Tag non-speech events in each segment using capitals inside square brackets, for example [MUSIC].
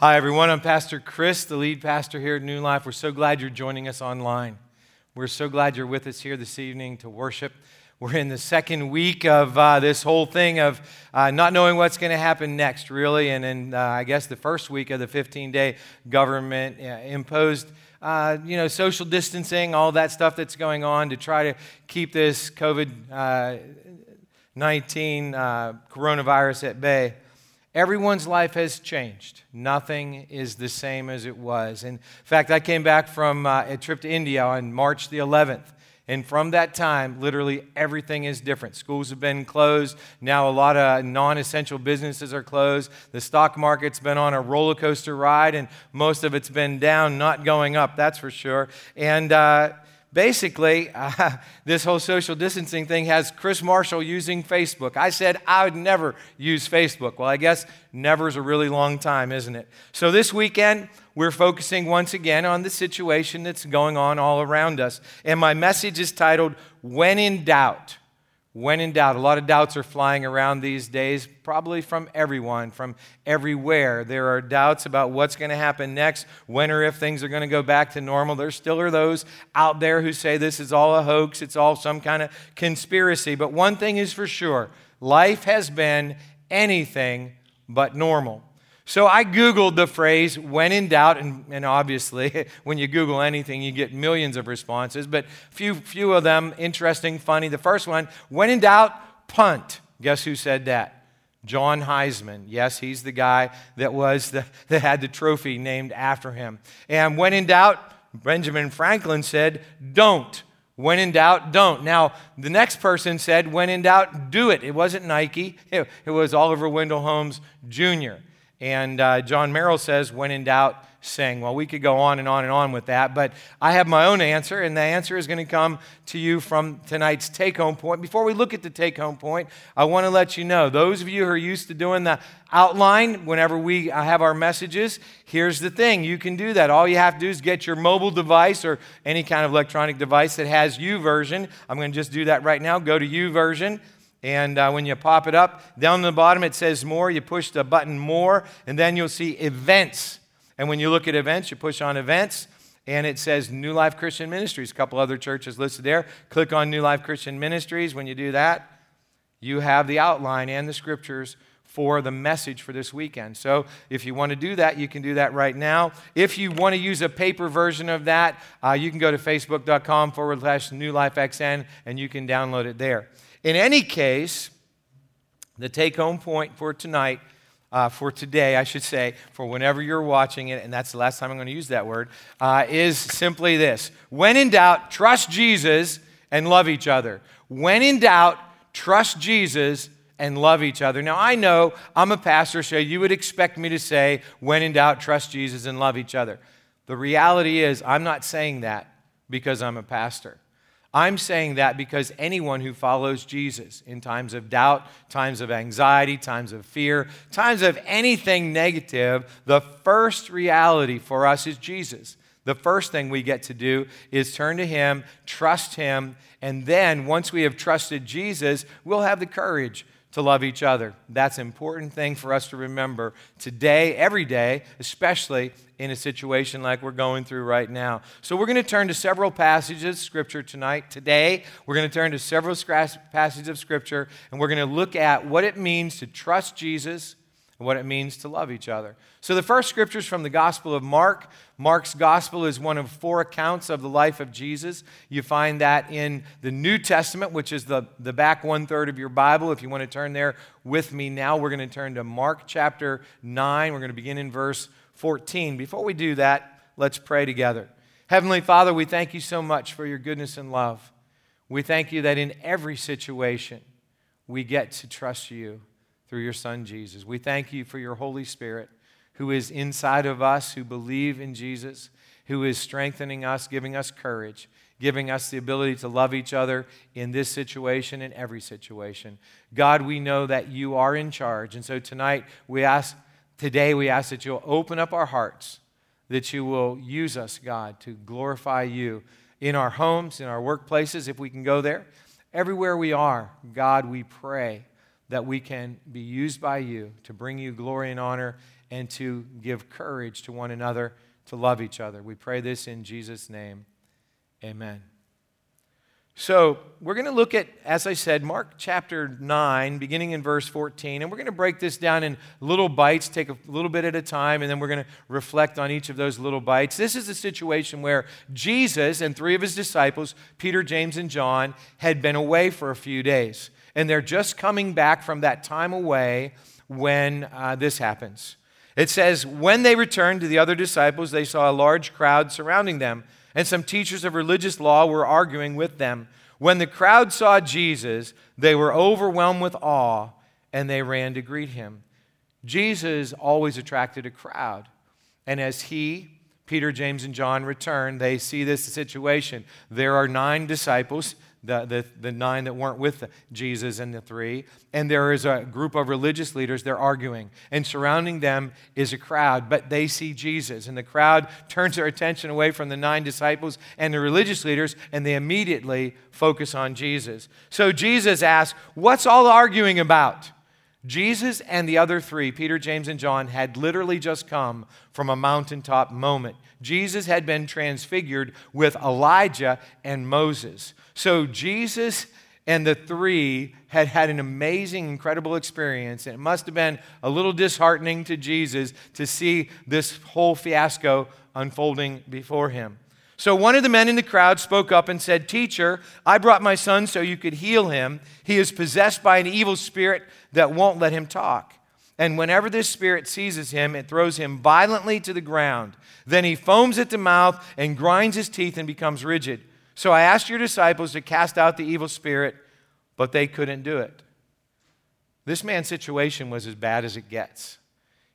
Hi, everyone. I'm Pastor Chris, the lead pastor here at New Life. We're so glad you're joining us online. We're so glad you're with us here this evening to worship. We're in the second week of uh, this whole thing of uh, not knowing what's going to happen next, really. And in, uh, I guess, the first week of the 15 day government uh, imposed. Uh, you know, social distancing, all that stuff that's going on to try to keep this COVID uh, 19 coronavirus at bay. Everyone's life has changed. Nothing is the same as it was. In fact, I came back from uh, a trip to India on March the 11th. And from that time, literally everything is different. Schools have been closed. Now, a lot of non essential businesses are closed. The stock market's been on a roller coaster ride, and most of it's been down, not going up, that's for sure. And, uh, basically, uh, [LAUGHS] this whole social distancing thing has Chris Marshall using Facebook. I said I would never use Facebook. Well, I guess never is a really long time, isn't it? So this weekend, we're focusing once again on the situation that's going on all around us. And my message is titled, When in Doubt. When in doubt, a lot of doubts are flying around these days, probably from everyone, from everywhere. There are doubts about what's going to happen next, when or if things are going to go back to normal. There still are those out there who say this is all a hoax, it's all some kind of conspiracy. But one thing is for sure life has been anything but normal. So I Googled the phrase when in doubt, and, and, obviously, [LAUGHS] when you Google anything, you get millions of responses, but few, few of them interesting, funny. The first one, when in doubt, punt. Guess who said that? John Heisman. Yes, he's the guy that, was the, [LAUGHS] that had the trophy named after him. And when in doubt, Benjamin Franklin said, don't. When in doubt, don't. Now, the next person said, when in doubt, do it. It wasn't Nike, it, it was Oliver Wendell Holmes Jr. And uh, John Merrill says, when in doubt, sing. Well, we could go on and on and on with that, but I have my own answer, and the answer is going to come to you from tonight's take home point. Before we look at the take home point, I want to let you know those of you who are used to doing the outline whenever we uh, have our messages, here's the thing you can do that. All you have to do is get your mobile device or any kind of electronic device that has U YouVersion. I'm going to just do that right now. Go to YouVersion and uh, when you pop it up, down the bottom it says more. You push the button more, and then you'll see events. And when you look at events, you push on events, and it says New Life Christian Ministries. A couple other churches listed there. Click on New Life Christian Ministries. When you do that, you have the outline and the scriptures for the message for this weekend. So if you want to do that, you can do that right now. If you want to use a paper version of that, uh, you can go to facebook.com forward slash New Life XN and you can download it there. In any case, the take home point for tonight, uh, for today, I should say, for whenever you're watching it, and that's the last time I'm going to use that word, uh, is simply this When in doubt, trust Jesus and love each other. When in doubt, trust Jesus and love each other. Now, I know I'm a pastor, so you would expect me to say, when in doubt, trust Jesus and love each other. The reality is, I'm not saying that because I'm a pastor. I'm saying that because anyone who follows Jesus in times of doubt, times of anxiety, times of fear, times of anything negative, the first reality for us is Jesus. The first thing we get to do is turn to Him, trust Him, and then once we have trusted Jesus, we'll have the courage to love each other. That's an important thing for us to remember today, every day, especially in a situation like we're going through right now. So, we're going to turn to several passages of Scripture tonight. Today, we're going to turn to several passages of Scripture, and we're going to look at what it means to trust Jesus and what it means to love each other. So, the first scripture is from the Gospel of Mark. Mark's Gospel is one of four accounts of the life of Jesus. You find that in the New Testament, which is the, the back one third of your Bible. If you want to turn there with me now, we're going to turn to Mark chapter 9. We're going to begin in verse 14. Before we do that, let's pray together. Heavenly Father, we thank you so much for your goodness and love. We thank you that in every situation, we get to trust you through your Son, Jesus. We thank you for your Holy Spirit who is inside of us, who believe in Jesus, who is strengthening us, giving us courage, giving us the ability to love each other in this situation and every situation. God, we know that you are in charge. And so tonight, we ask, today, we ask that you'll open up our hearts, that you will use us, God, to glorify you in our homes, in our workplaces, if we can go there. Everywhere we are, God, we pray that we can be used by you to bring you glory and honor and to give courage to one another to love each other. We pray this in Jesus' name. Amen. So, we're going to look at, as I said, Mark chapter 9, beginning in verse 14, and we're going to break this down in little bites, take a little bit at a time, and then we're going to reflect on each of those little bites. This is a situation where Jesus and three of his disciples, Peter, James, and John, had been away for a few days. And they're just coming back from that time away when uh, this happens. It says, When they returned to the other disciples, they saw a large crowd surrounding them and some teachers of religious law were arguing with them. When the crowd saw Jesus, they were overwhelmed with awe and they ran to greet him. Jesus always attracted a crowd. And as he, Peter, James, and John return, they see this situation. There are nine disciples the, the, the nine that weren't with Jesus and the three. And there is a group of religious leaders, they're arguing. And surrounding them is a crowd, but they see Jesus. And the crowd turns their attention away from the nine disciples and the religious leaders, and they immediately focus on Jesus. So Jesus asks, What's all the arguing about? Jesus and the other three, Peter, James, and John, had literally just come from a mountaintop moment. Jesus had been transfigured with Elijah and Moses. So Jesus and the three had had an amazing, incredible experience. And it must have been a little disheartening to Jesus to see this whole fiasco unfolding before him. So one of the men in the crowd spoke up and said, Teacher, I brought my son so you could heal him. He is possessed by an evil spirit that won't let him talk. And whenever this spirit seizes him, it throws him violently to the ground. Then he foams at the mouth and grinds his teeth and becomes rigid. So I asked your disciples to cast out the evil spirit, but they couldn't do it. This man's situation was as bad as it gets.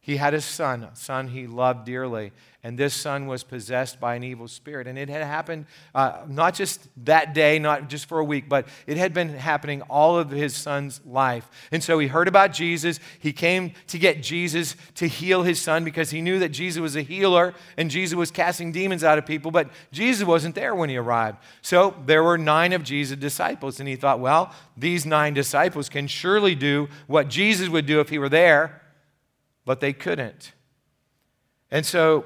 He had a son, a son he loved dearly, and this son was possessed by an evil spirit. And it had happened uh, not just that day, not just for a week, but it had been happening all of his son's life. And so he heard about Jesus. He came to get Jesus to heal his son because he knew that Jesus was a healer and Jesus was casting demons out of people, but Jesus wasn't there when he arrived. So there were nine of Jesus' disciples, and he thought, well, these nine disciples can surely do what Jesus would do if he were there, but they couldn't. And so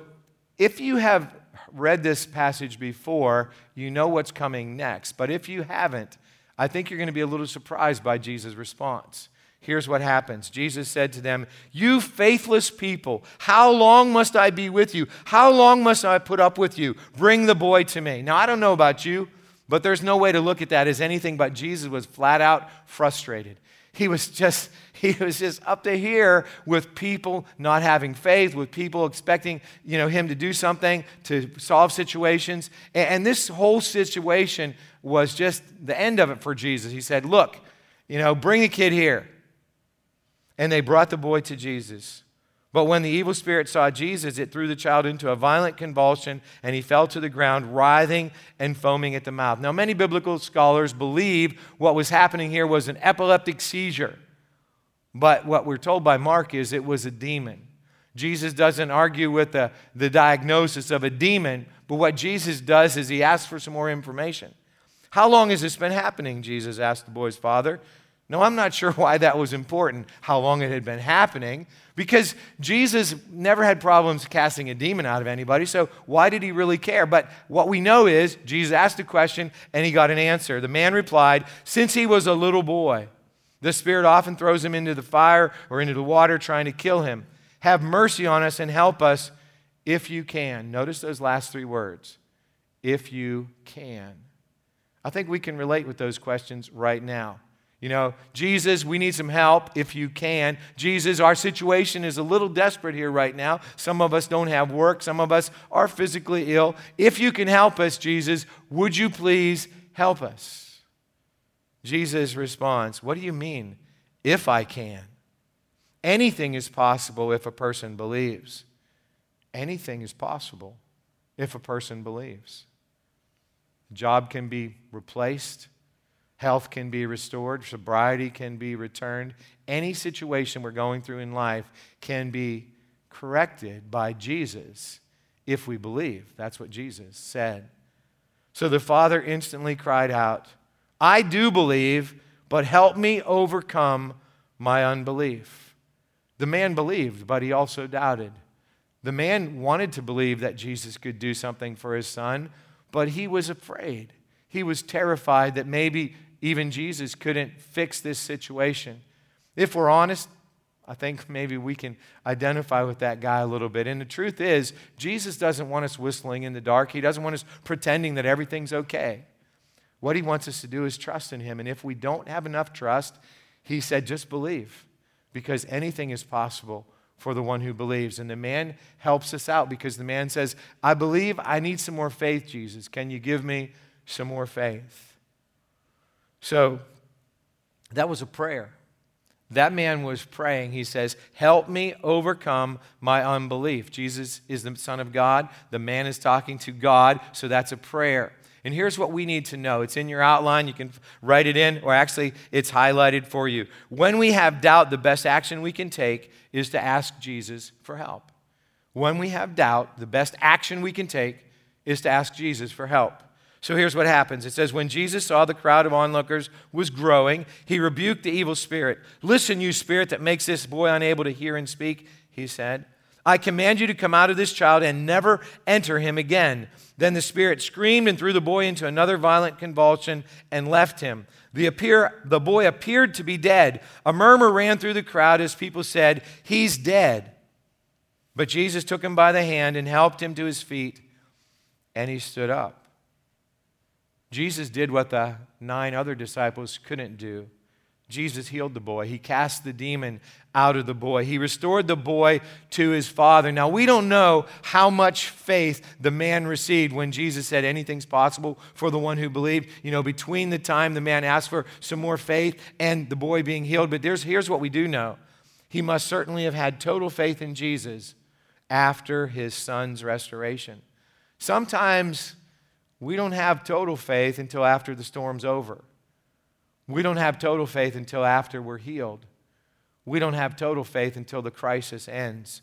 if you have read this passage before, you know what's coming next. But if you haven't, I think you're going to be a little surprised by Jesus' response. Here's what happens Jesus said to them, You faithless people, how long must I be with you? How long must I put up with you? Bring the boy to me. Now, I don't know about you, but there's no way to look at that as anything but Jesus was flat out frustrated. He was just [LAUGHS] he was just up to here with people not having faith, with people expecting, you know, him to do something to solve situations. And this whole situation was just the end of it for Jesus. He said, "Look, you know, bring the kid here." And they brought the boy to Jesus. But when the evil spirit saw Jesus, it threw the child into a violent convulsion, and he fell to the ground, writhing and foaming at the mouth. Now, many biblical scholars believe what was happening here was an epileptic seizure. But what we're told by Mark is it was a demon. Jesus doesn't argue with the, the diagnosis of a demon, but what Jesus does is he asks for some more information. How long has this been happening? Jesus asked the boy's father. No, I'm not sure why that was important, how long it had been happening, because Jesus never had problems casting a demon out of anybody, so why did he really care? But what we know is Jesus asked a question and he got an answer. The man replied, Since he was a little boy, the Spirit often throws him into the fire or into the water trying to kill him. Have mercy on us and help us if you can. Notice those last three words if you can. I think we can relate with those questions right now. You know, Jesus, we need some help if you can. Jesus, our situation is a little desperate here right now. Some of us don't have work, some of us are physically ill. If you can help us, Jesus, would you please help us? Jesus responds, What do you mean, if I can? Anything is possible if a person believes. Anything is possible if a person believes. A job can be replaced Health can be restored, sobriety can be returned. Any situation we're going through in life can be corrected by Jesus if we believe. That's what Jesus said. So the father instantly cried out, I do believe, but help me overcome my unbelief. The man believed, but he also doubted. The man wanted to believe that Jesus could do something for his son, but he was afraid. He was terrified that maybe even Jesus couldn't fix this situation. If we're honest, I think maybe we can identify with that guy a little bit. And the truth is, Jesus doesn't want us whistling in the dark. He doesn't want us pretending that everything's okay. What he wants us to do is trust in him. And if we don't have enough trust, he said, just believe, because anything is possible for the one who believes. And the man helps us out because the man says, I believe I need some more faith, Jesus. Can you give me some more faith? So that was a prayer. That man was praying. He says, Help me overcome my unbelief. Jesus is the Son of God. The man is talking to God, so that's a prayer. And here's what we need to know it's in your outline. You can write it in, or actually, it's highlighted for you. When we have doubt, the best action we can take is to ask Jesus for help. When we have doubt, the best action we can take is to ask Jesus for help. So here's what happens it says, When Jesus saw the crowd of onlookers was growing, he rebuked the evil spirit. Listen, you spirit that makes this boy unable to hear and speak, he said. I command you to come out of this child and never enter him again. Then the spirit screamed and threw the boy into another violent convulsion and left him. The, appear, the boy appeared to be dead. A murmur ran through the crowd as people said, He's dead. But Jesus took him by the hand and helped him to his feet, and he stood up. Jesus did what the nine other disciples couldn't do. Jesus healed the boy. He cast the demon out of the boy. He restored the boy to his father. Now, we don't know how much faith the man received when Jesus said anything's possible for the one who believed. You know, between the time the man asked for some more faith and the boy being healed. But here's what we do know he must certainly have had total faith in Jesus after his son's restoration. Sometimes we don't have total faith until after the storm's over. We don't have total faith until after we're healed. We don't have total faith until the crisis ends.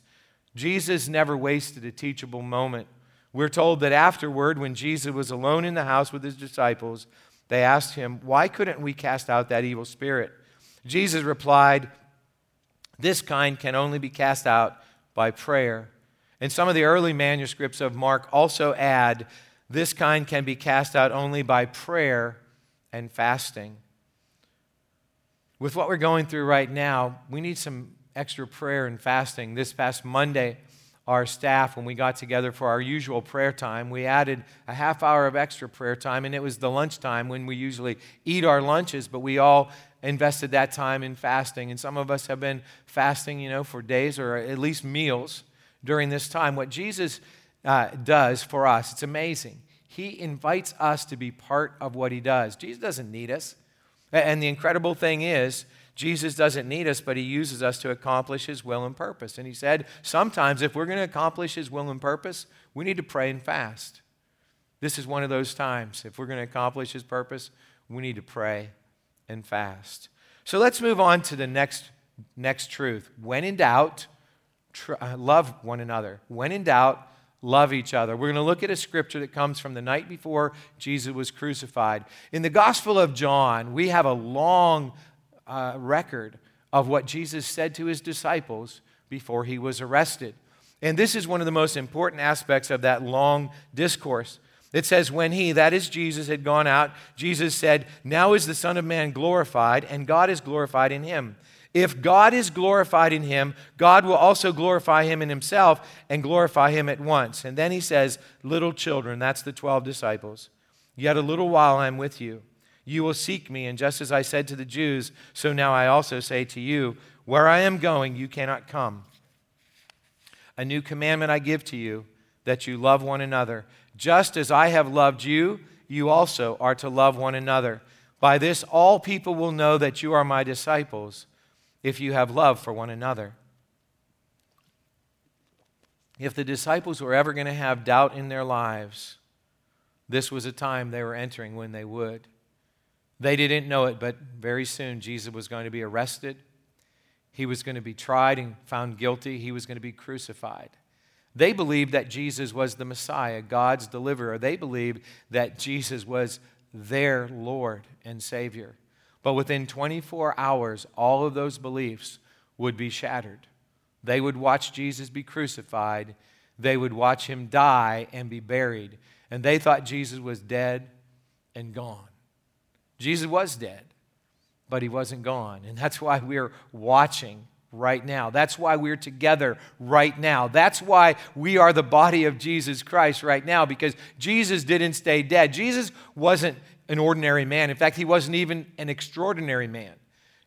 Jesus never wasted a teachable moment. We're told that afterward, when Jesus was alone in the house with his disciples, they asked him, Why couldn't we cast out that evil spirit? Jesus replied, This kind can only be cast out by prayer. And some of the early manuscripts of Mark also add this kind can be cast out only by prayer and fasting. With what we're going through right now, we need some extra prayer and fasting. This past Monday, our staff, when we got together for our usual prayer time, we added a half hour of extra prayer time, and it was the lunchtime when we usually eat our lunches, but we all invested that time in fasting. And some of us have been fasting, you know, for days or at least meals during this time. What Jesus uh, does for us. It's amazing. He invites us to be part of what he does. Jesus doesn't need us. And the incredible thing is, Jesus doesn't need us, but he uses us to accomplish his will and purpose. And he said, sometimes if we're going to accomplish his will and purpose, we need to pray and fast. This is one of those times. If we're going to accomplish his purpose, we need to pray and fast. So let's move on to the next, next truth. When in doubt, tr- uh, love one another. When in doubt, love each other. We're going to look at a scripture that comes from the night before Jesus was crucified. In the Gospel of John, we have a long uh, record of what Jesus said to his disciples before he was arrested. And this is one of the most important aspects of that long discourse. It says, When he, that is Jesus, had gone out, Jesus said, Now is the Son of Man glorified, and God is glorified in him. If God is glorified in him, God will also glorify him in himself and glorify him at once. And then he says, Little children, that's the 12 disciples, yet a little while I'm with you. You will seek me, and just as I said to the Jews, so now I also say to you, Where I am going, you cannot come. A new commandment I give to you, that you love one another. Just as I have loved you, you also are to love one another. By this, all people will know that you are my disciples if you have love for one another. If the disciples were ever going to have doubt in their lives, this was a time they were entering when they would. They didn't know it, but very soon Jesus was going to be arrested. He was going to be tried and found guilty. He was going to be crucified. They believed that Jesus was the Messiah, God's deliverer. They believed that Jesus was their Lord and Savior. But within 24 hours, all of those beliefs would be shattered. They would watch Jesus be crucified, they would watch him die and be buried. And they thought Jesus was dead and gone. Jesus was dead, but he wasn't gone. And that's why we're watching right now. That's why we're together right now. That's why we are the body of Jesus Christ right now, because Jesus didn't stay dead. Jesus wasn't an ordinary man. In fact, he wasn't even an extraordinary man.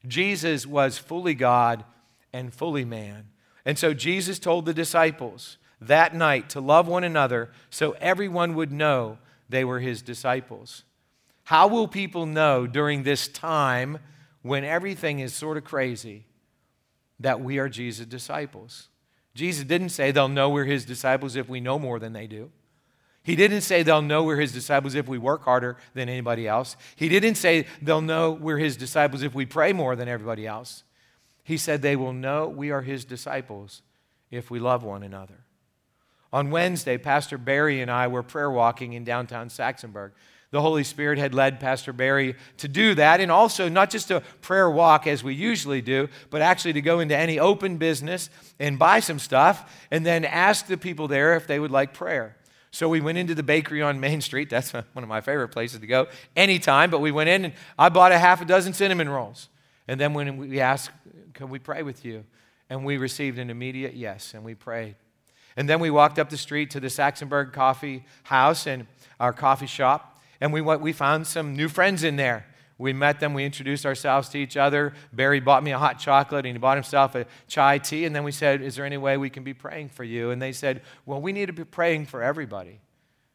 Jesus was fully God and fully man. And so Jesus told the disciples that night to love one another so everyone would know they were his disciples. How will people know during this time when everything is sort of crazy that we are Jesus' disciples. Jesus didn't say they'll know we're his disciples if we know more than they do. He didn't say they'll know we're his disciples if we work harder than anybody else. He didn't say they'll know we're his disciples if we pray more than everybody else. He said they will know we are his disciples if we love one another. On Wednesday, Pastor Barry and I were prayer walking in downtown Saxonburg the Holy Spirit had led Pastor Barry to do that, and also not just a prayer walk as we usually do, but actually to go into any open business and buy some stuff and then ask the people there if they would like prayer. So we went into the bakery on Main Street. That's [LAUGHS] one of my favorite places to go anytime. But we went in and I bought a half a dozen cinnamon rolls. And then when we asked, Can we pray with you? And we received an immediate yes, and we prayed. And then we walked up the street to the Saxonburg Coffee House and our coffee shop. And we, went, we found some new friends in there. We met them, we introduced ourselves to each other. Barry bought me a hot chocolate and he bought himself a chai tea. And then we said, Is there any way we can be praying for you? And they said, Well, we need to be praying for everybody.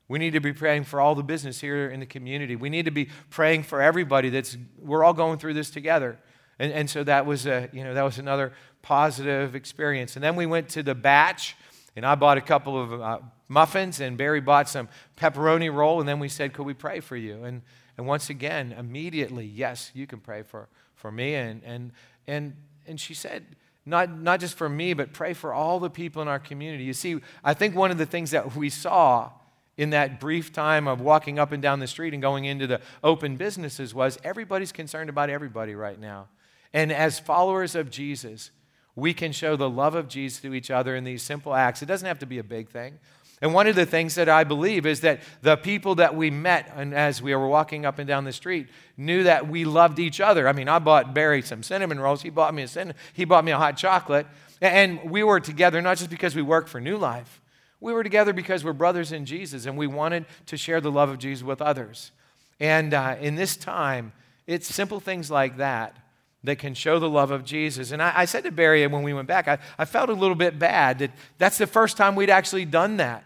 We need to be praying for all the business here in the community. We need to be praying for everybody that's, we're all going through this together. And, and so that was, a, you know, that was another positive experience. And then we went to the batch and I bought a couple of uh, muffins, and Barry bought some pepperoni roll, and then we said, Could we pray for you? And, and once again, immediately, yes, you can pray for, for me. And, and, and, and she said, not, not just for me, but pray for all the people in our community. You see, I think one of the things that we saw in that brief time of walking up and down the street and going into the open businesses was everybody's concerned about everybody right now. And as followers of Jesus, we can show the love of Jesus to each other in these simple acts. It doesn't have to be a big thing. And one of the things that I believe is that the people that we met and as we were walking up and down the street knew that we loved each other. I mean, I bought Barry some cinnamon rolls. He bought me a cinnamon, he bought me a hot chocolate. And we were together not just because we work for New Life. We were together because we're brothers in Jesus and we wanted to share the love of Jesus with others. And uh, in this time, it's simple things like that that can show the love of Jesus. And I, I, said to Barry when we went back, I, I felt a little bit bad that that's the first time we'd actually done that.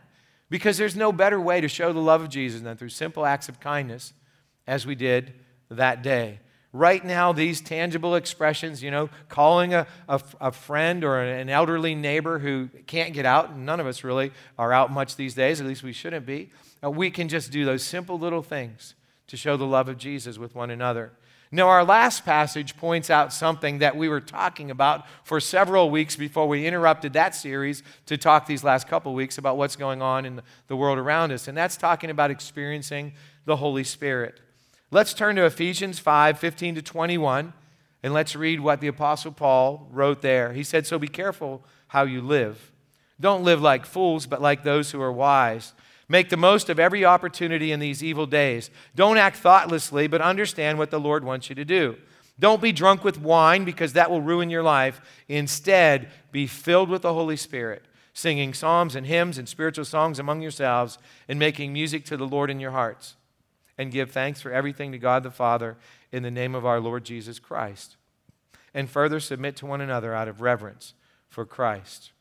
Because there's no better way to show the love of Jesus than through simple acts of kindness, as we did that day. Right now, these tangible expressions, you know, calling a, a, a friend or an elderly neighbor who can't get out, and none of us really are out much these days, at least we shouldn't be, uh, we can just do those simple little things to show the love of Jesus with one another. Now, our last passage points out something that we were talking about for several weeks before we interrupted that series to talk these last couple weeks about what's going on in the world around us, and that's talking about experiencing the Holy Spirit. Let's turn to Ephesians 5 15 to 21, and let's read what the Apostle Paul wrote there. He said, So be careful how you live. Don't live like fools, but like those who are wise Make the most of every opportunity in these evil days. Don't act thoughtlessly, but understand what the Lord wants you to do. Don't be drunk with wine because that will ruin your life. Instead, be filled with the Holy Spirit, singing psalms and hymns and spiritual songs among yourselves and making music to the Lord in your hearts. And give thanks for everything to God the Father in the name of our Lord Jesus Christ. And further submit to one another out of reverence for Christ.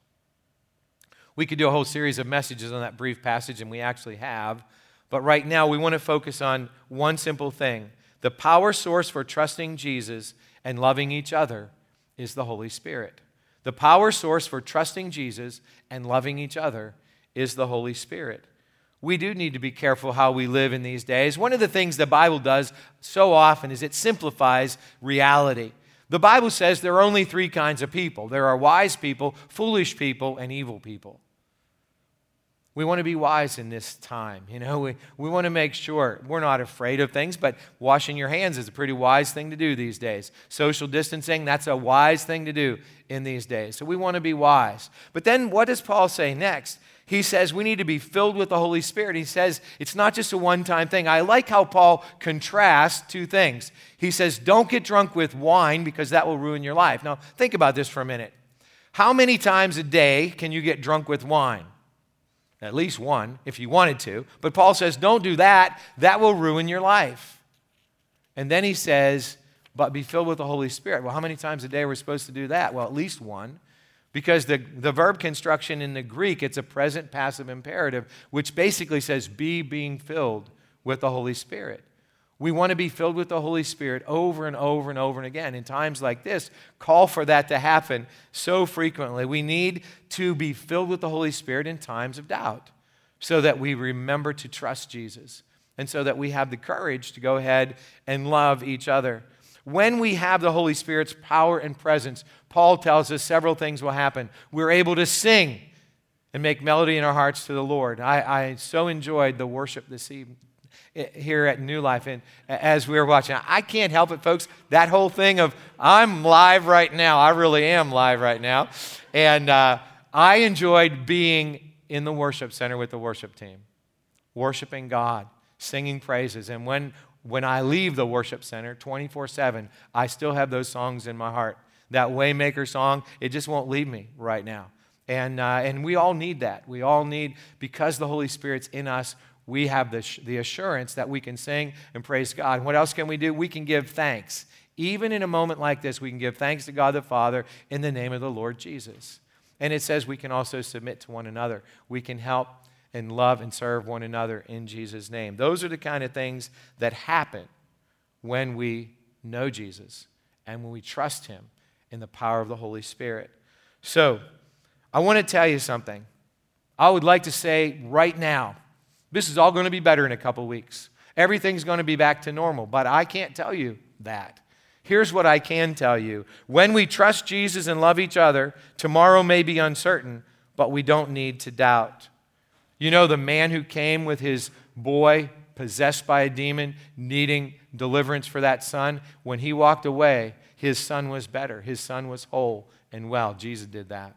We could do a whole series of messages on that brief passage, and we actually have. But right now, we want to focus on one simple thing the power source for trusting Jesus and loving each other is the Holy Spirit. The power source for trusting Jesus and loving each other is the Holy Spirit. We do need to be careful how we live in these days. One of the things the Bible does so often is it simplifies reality. The Bible says there are only three kinds of people there are wise people, foolish people, and evil people. We want to be wise in this time. You know, we, we want to make sure we're not afraid of things, but washing your hands is a pretty wise thing to do these days. Social distancing, that's a wise thing to do in these days. So we want to be wise. But then what does Paul say next? He says we need to be filled with the Holy Spirit. He says it's not just a one time thing. I like how Paul contrasts two things. He says, don't get drunk with wine because that will ruin your life. Now, think about this for a minute. How many times a day can you get drunk with wine? At least one, if you wanted to. But Paul says, don't do that. That will ruin your life. And then he says, but be filled with the Holy Spirit. Well, how many times a day are we supposed to do that? Well, at least one. Because the, the verb construction in the Greek, it's a present passive imperative, which basically says, be being filled with the Holy Spirit. We want to be filled with the Holy Spirit over and over and over and again. In times like this, call for that to happen so frequently. We need to be filled with the Holy Spirit in times of doubt so that we remember to trust Jesus and so that we have the courage to go ahead and love each other. When we have the Holy Spirit's power and presence, Paul tells us several things will happen. We're able to sing and make melody in our hearts to the Lord. I, I so enjoyed the worship this evening, here at New Life. And as we were watching, I can't help it, folks. That whole thing of I'm live right now, I really am live right now. And uh, I enjoyed being in the worship center with the worship team, worshiping God, singing praises. And when, when I leave the worship center 24 7, I still have those songs in my heart. That Waymaker song, it just won't leave me right now. And, uh, and we all need that. We all need, because the Holy Spirit's in us, we have the, the assurance that we can sing and praise God. what else can we do? We can give thanks. Even in a moment like this, we can give thanks to God the Father in the name of the Lord Jesus. And it says we can also submit to one another. We can help and love and serve one another in Jesus' name. Those are the kind of things that happen when we know Jesus and when we trust Him in the power of the Holy Spirit. So, I want to tell you something. I would like to say right now, this is all going to be better in a couple weeks. Everything's going to be back to normal, but I can't tell you that. Here's what I can tell you. When we trust Jesus and love each other, tomorrow may be uncertain, but we don't need to doubt. You know, the man who came with his boy possessed by a demon, needing deliverance for that son, when he walked away, his son was better. His son was whole and well. Jesus did that.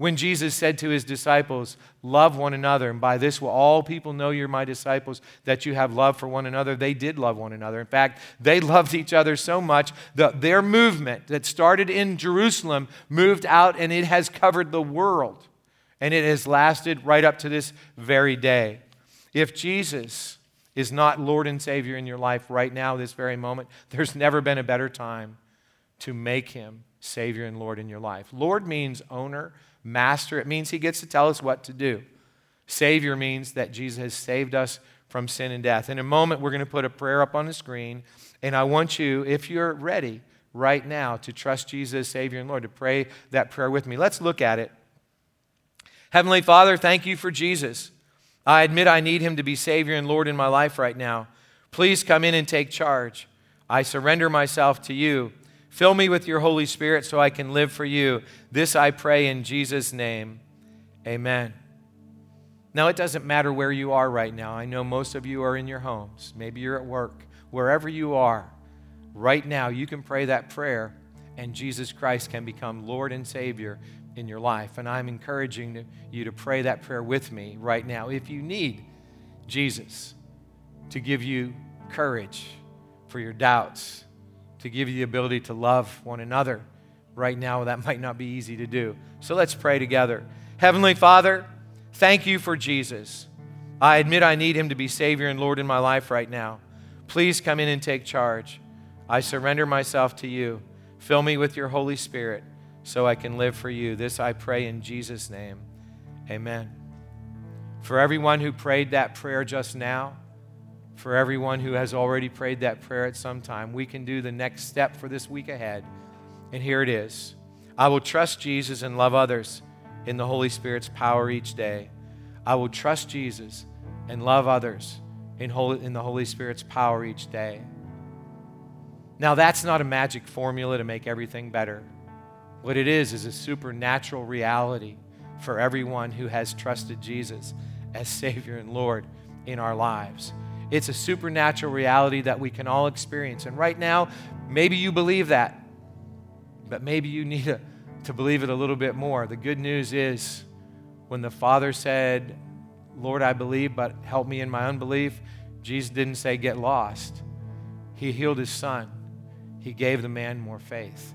When Jesus said to his disciples, Love one another, and by this will all people know you're my disciples, that you have love for one another, they did love one another. In fact, they [LAUGHS] loved each other so much that their movement that started in Jerusalem moved out and it has covered the world. And it has lasted right up to this very day. If Jesus is not Lord and Savior in your life right now, this very moment, there's never been a better time to make him Savior and Lord in your life. Lord means owner Master, it means he gets to tell us what to do. Savior means that Jesus has saved us from sin and death. In a moment, we're going to put a prayer up on the screen, and I want you, if you're ready right now, to trust Jesus, Savior and Lord, to pray that prayer with me. Let's look at it. Heavenly Father, thank you for Jesus. I admit I need him to be Savior and Lord in my life right now. Please come in and take charge. I surrender myself to you. Fill me with your Holy Spirit so I can live for you. This I pray in Jesus' name. Amen. Now, it doesn't matter where you are right now. I know most of you are in your homes. Maybe you're at work. Wherever you are, right now, you can pray that prayer, and Jesus Christ can become Lord and Savior in your life. And I'm encouraging you to pray that prayer with me right now. If you need Jesus to give you courage for your doubts, to give you the ability to love one another. Right now, that [LAUGHS] might not be easy to do. So let's pray together. Heavenly Father, thank you for Jesus. I admit I need him to be Savior and Lord in my life right now. Please come in and take charge. I surrender myself to you. Fill me with your Holy Spirit so I can live for you. This I pray in Jesus' name. Amen. For everyone who prayed that prayer just now, for everyone who has already prayed that prayer at some time, we can do the next step for this week ahead. And here it is I will trust Jesus and love others in the Holy Spirit's power each day. I will trust Jesus and love others in, Holy, in the Holy Spirit's power each day. Now, that's not a magic formula to make everything better. What it is, is a supernatural reality for everyone who has trusted Jesus as [LAUGHS] Savior and Lord in our lives. It's a supernatural reality that we can all experience. And right now, maybe you believe that, but maybe you need to, to believe it a little bit more. The good news is when the Father said, Lord, I believe, but help me in my unbelief, Jesus didn't say, get lost. He healed his son, he gave the man more faith,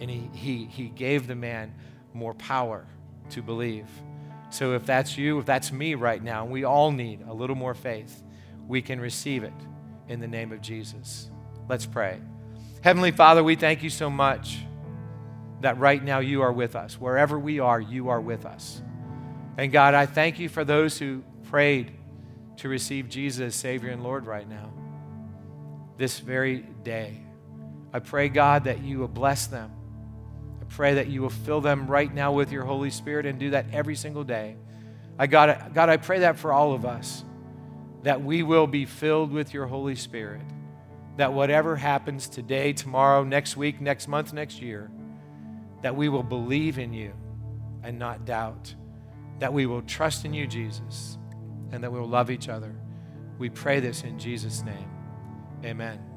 and he, he, he gave the man more power to believe. So if that's you, if that's me right now, we all need a little more faith we can receive it in the name of Jesus. Let's pray. Heavenly Father, we thank you so much that right now you are with us. Wherever we are, you are with us. And God, I thank you for those who prayed to receive Jesus Savior and Lord right now, this very day. I pray, God, that you will bless them. I pray that you will fill them right now with your Holy Spirit and do that every single day. I God, God, I pray that for all of us that we will be filled with your Holy Spirit. That whatever happens today, tomorrow, next week, next month, next year, that we will believe in you and not doubt. That we will trust in you, Jesus, and that we will love each other. We pray this in Jesus' name. Amen.